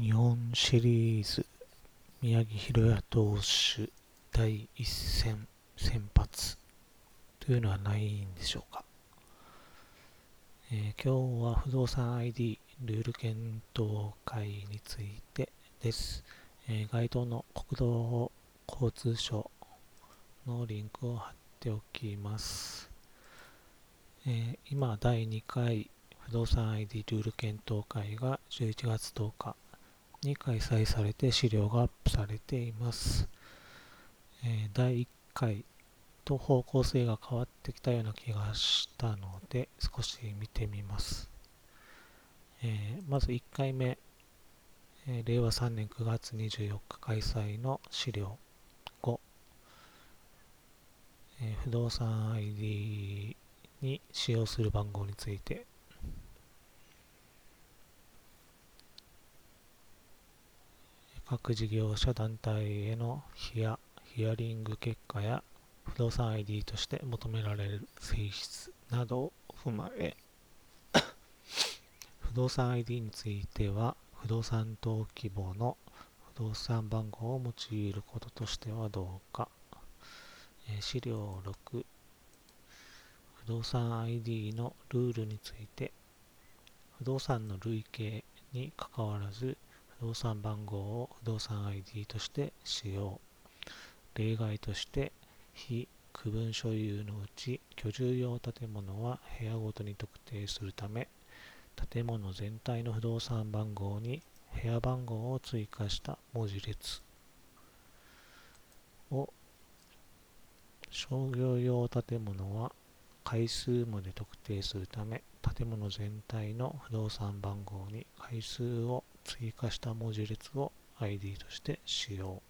日本シリーズ宮城宏也投手第一戦先発。というのはないんでしょうか、えー、今日は不動産 ID ルール検討会についてです、えー、該当の国土交通省のリンクを貼っておきます、えー、今第2回不動産 ID ルール検討会が11月10日に開催されて資料がアップされています。えー、第1回と方向性が変わってきたような気がしたので少し見てみます。えー、まず1回目、えー、令和3年9月24日開催の資料5、え不動産 ID に使用する番号について各事業者団体へのヒアヒアリング結果や不動産 ID として求められる性質などを踏まえ 不動産 ID については不動産登記簿の不動産番号を用いることとしてはどうか、え資料6不動産 ID のルールについて不動産の類型にかかわらず動産番号を不動産 ID として使用。例外として、非区分所有のうち居住用建物は部屋ごとに特定するため、建物全体の不動産番号に部屋番号を追加した文字列を商業用建物は回数まで特定するため建物全体の不動産番号に回数を追加した文字列を ID として使用。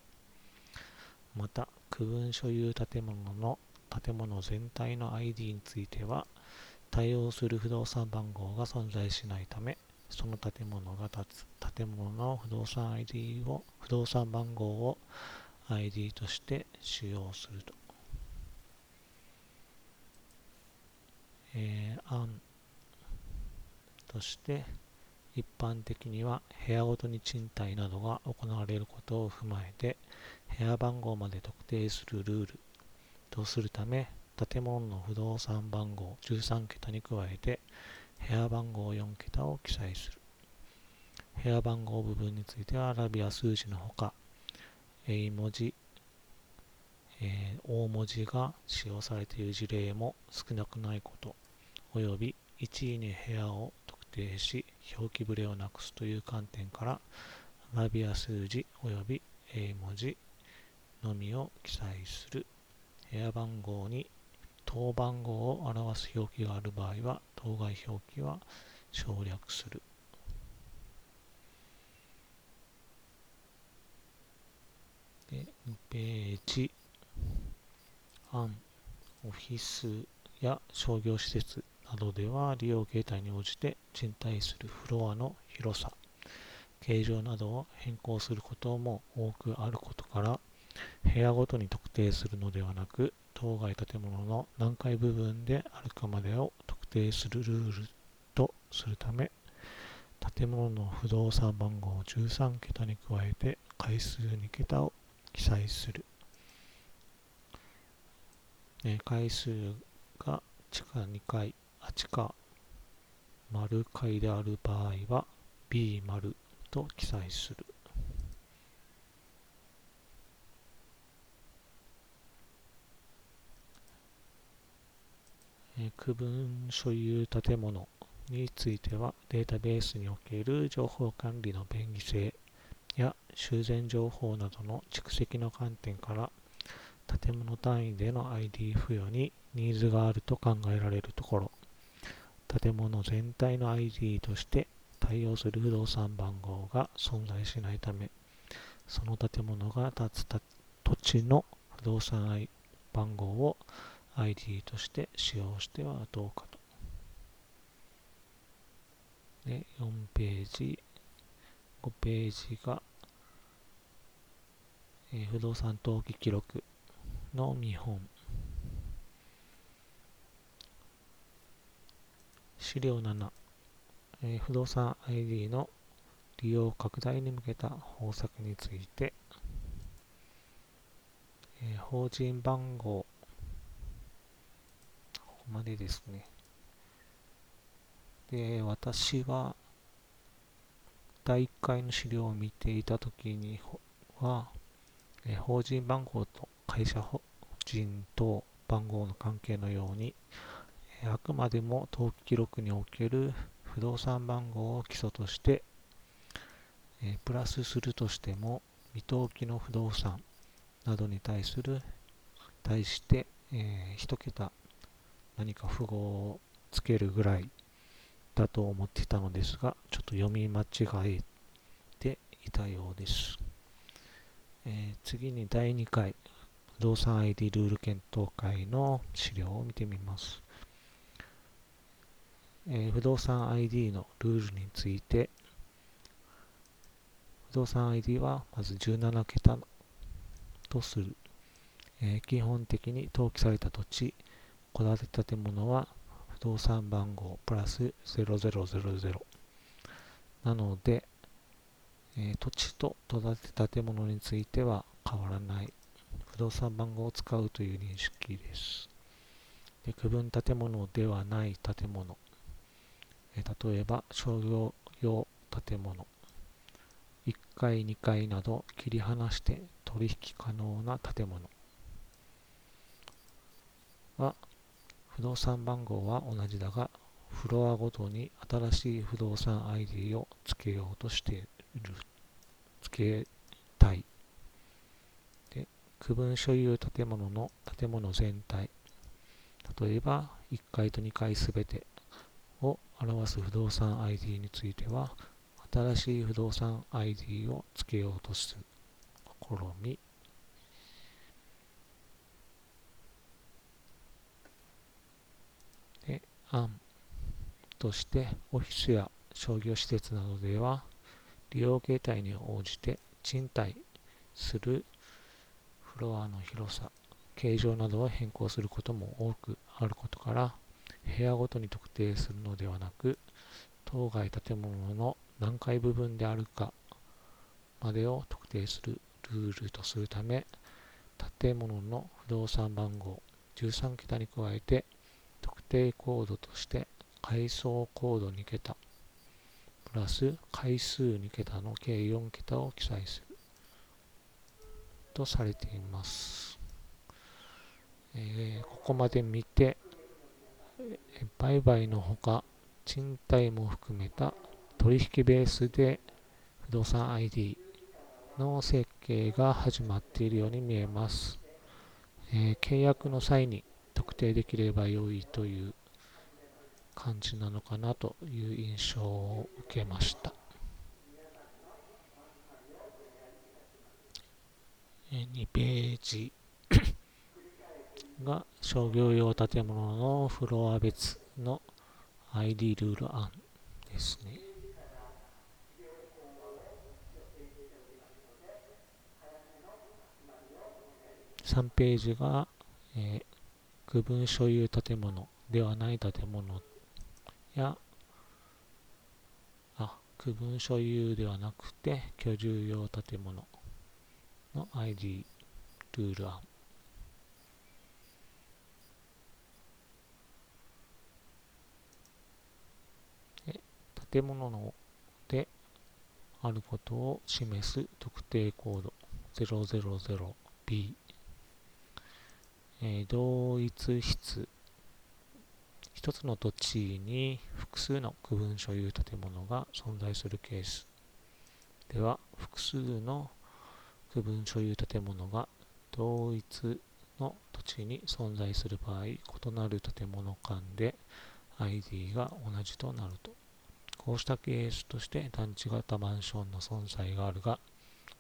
また、区分所有建物の建物全体の ID については、対応する不動産番号が存在しないため、その建物が建つ建物の不動産 ID を、不動産番号を ID として使用すると。えー、案として、一般的には部屋ごとに賃貸などが行われることを踏まえて部屋番号まで特定するルール。とするため建物の不動産番号13桁に加えて部屋番号4桁を記載する。部屋番号部分についてはアラビア数字のほか英文字、えー、大文字が使用されている事例も少なくないことおよび1位に部屋を定し表記ぶれをなくすという観点からアラビア数字及び英文字のみを記載する。部屋番号に当番号を表す表記がある場合は当該表記は省略する。で2ページ。案オフィスや商業施設。などでは利用形態に応じて賃貸するフロアの広さ、形状などを変更することも多くあることから、部屋ごとに特定するのではなく、当該建物の何階部分であるかまでを特定するルールとするため、建物の不動産番号13桁に加えて回数2桁を記載する。回数が地下2階8か丸階である場合は B 丸と記載する。区分所有建物についてはデータベースにおける情報管理の便利性や修繕情報などの蓄積の観点から建物単位での ID 付与にニーズがあると考えられるところ建物全体の ID として対応する不動産番号が存在しないため、その建物が建つ土地の不動産番号を ID として使用してはどうかと。で、4ページ、5ページが、えー、不動産登記記録の見本。資料7、えー、不動産 ID の利用拡大に向けた方策について、えー、法人番号、ここまでですね。で、私は、第1回の資料を見ていたときには、えー、法人番号と会社法人と番号の関係のように、あくまでも登記記録における不動産番号を基礎として、え、プラスするとしても未登記の不動産などに対する対して、えー、1桁何か符号をつけるぐらいだと思っていたのですがちょっと読み間違えていたようです、えー、次に第2回不動産 ID ルール検討会の資料を見てみます。えー、不動産 ID のルールについて、不動産 ID はまず17桁とする。えー、基本的に登記された土地、戸建て建物は不動産番号プラス0000。なので、えー、土地と戸建て建物については変わらない不動産番号を使うという認識です。で区分建物ではない建物例えば商業用建物。1階2階など切り離して取引可能な建物。は不動産番号は同じだがフロアごとに新しい不動産 ID を付けようとしている。付けたい。で区分所有建物の建物全体。例えば1階と2階すべてを表す不動産 ID については、新しい不動産 ID を付けようとする試み。で、案として、オフィスや商業施設などでは、利用形態に応じて賃貸するフロアの広さ、形状などを変更することも多くあることから、部屋ごとに特定するのではなく、当該建物の何階部分であるかまでを特定するルールとするため、建物の不動産番号13桁に加えて、特定コードとして階層コード2桁、プラス階数2桁の計4桁を記載するとされています。えー、ここまで見て、売買のほか、賃貸も含めた取引ベースで不動産 ID の設計が始まっているように見えます。えー、契約の際に特定できれば良いという感じなのかなという印象を受けましたえ。2ページ商業用建物のフロア別の ID ルール案ですね。3ページが、えー、区分所有建物ではない建物やあ区分所有ではなくて居住用建物の ID ルール案建物のであることを示す特定コード 000B、えー、同一室。一つの土地に複数の区分所有建物が存在するケース。では複数の区分所有建物が同一の土地に存在する場合異なる建物間で ID が同じとなると。こうしたケースとして団地型マンションの存在があるが、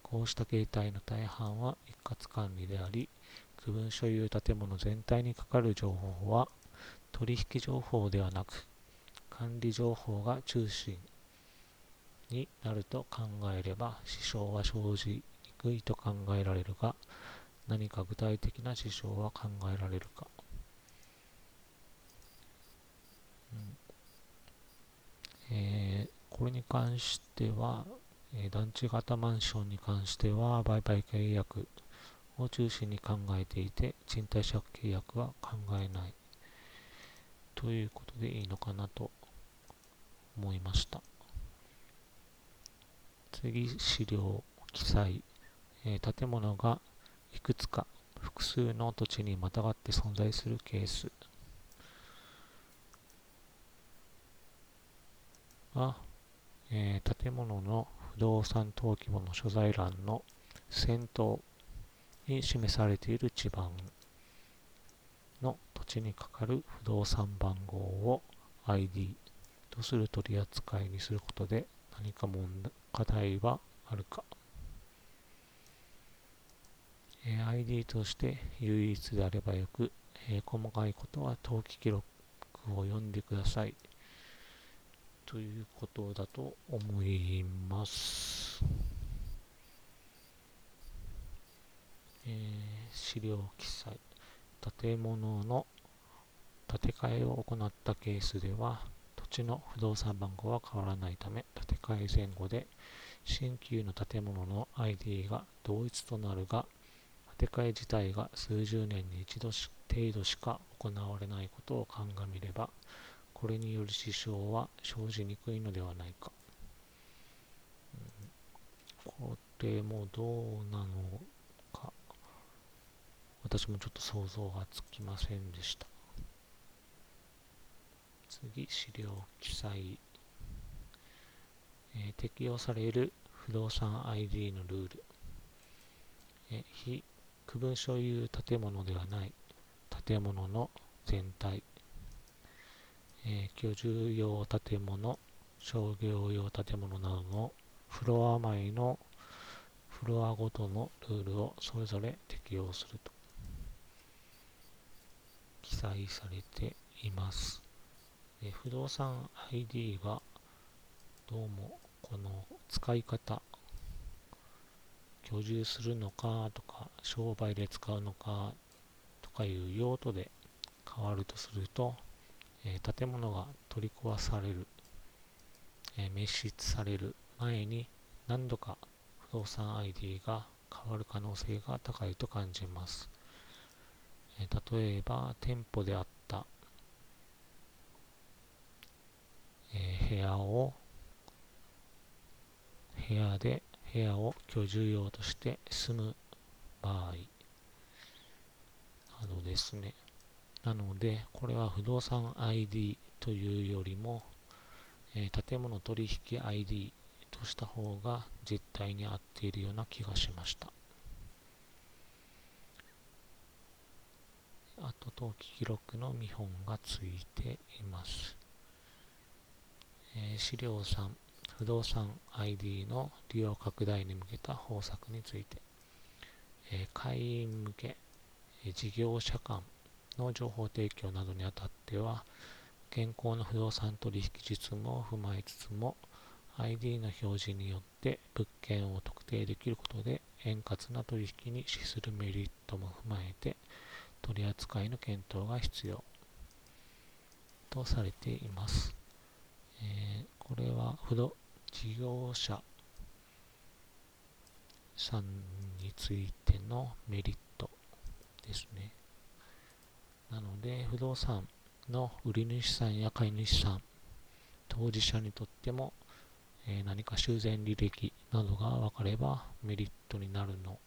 こうした形態の大半は一括管理であり、区分所有建物全体にかかる情報は取引情報ではなく、管理情報が中心になると考えれば支障は生じにくいと考えられるが、何か具体的な支障は考えられるか。えー、これに関してはえ団地型マンションに関しては売買契約を中心に考えていて賃貸借契約は考えない。ということでいいのかなと思いました。次資料記載、えー、建物がいくつか複数の土地にまたがって存在するケース。は、えー、建物の不動産登記簿の所在欄の先頭に示されている地番の土地にかかる不動産番号を ID とする取り扱いにすることで何か問題課題はあるか、え ID として唯一であればよく、え細かいことは登記記録を読んでください。ということだと思います。えー、資料記載建物の建て替えを行ったケースでは土地の不動産番号は変わらないため建て替え前後で新旧の建物の ID が同一となるが建て替え自体が数十年に一度程度しか行われないことを鑑みればこれによる支障は生じにくいのではないか。うん、これもどうなのか、私もちょっと想像がつきませんでした。次、資料記載。えー、適用される不動産 ID のルール。え非区分所有建物ではない建物の全体えー、居住用建物、商業用建物などのフロア前のフロアごとのルールをそれぞれ適用すると記載されています。で不動産 ID がどうもこの使い方居住するのかとか商売で使うのかとかいう用途で変わるとするとえー、建物が取り壊される、えー、滅失される前に何度か不動産 ID が変わる可能性が高いと感じます。えー、例えば店舗であった、え部屋を部屋で部屋を居住用として住む場合などですね。なので、これは不動産 ID というよりも、えー、建物取引 ID とした方が実態に合っているような気がしました。あと、登記記録の見本がついています。えー、資料3、不動産 ID の利用拡大に向けた方策について、えー、会員向け、え事業者間の情報提供などにあたっては、現行の不動産取引実務を踏まえつつも、ID の表示によって物件を特定できることで円滑な取引に資するメリットも踏まえて取り扱いの検討が必要とされています。えー、これは不動事業者さんについてのメリットですね。なので、不動産の売り主さんや買い主さん、当事者にとっても、えー、何か修繕履歴などが分かればメリットになるの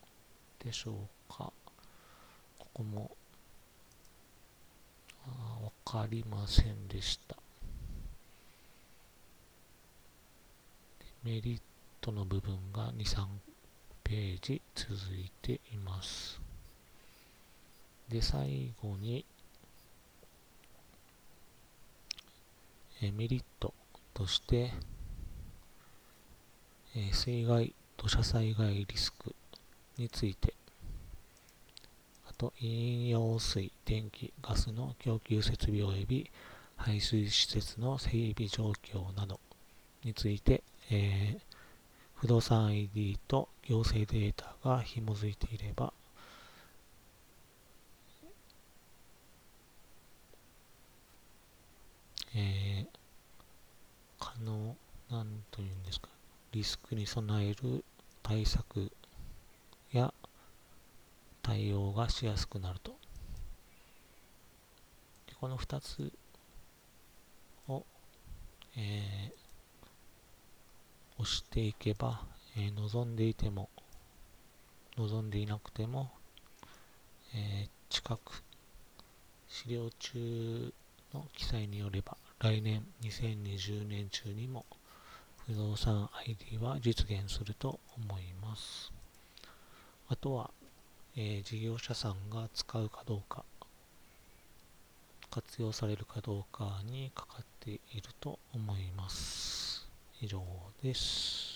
でしょうか。ここも、わかりませんでした。メリットの部分が2、3ページ続いています。で、最後に、えメリットとして、え水害、土砂災害リスクについて、あと、飲用水、電気、ガスの供給設備及び排水施設の整備状況などについて、えー、不動産 ID と行政データが紐づいていれば、えー、可能、なんというんですか、リスクに備える対策や対応がしやすくなると。でこの2つを、えー、押していけば、えー、望んでいても、望んでいなくても、えー、近く、資料中の記載によれば、来年2020年中にも不動産 ID は実現すると思います。あとは、えー、事業者さんが使うかどうか、活用されるかどうかにかかっていると思います。以上です。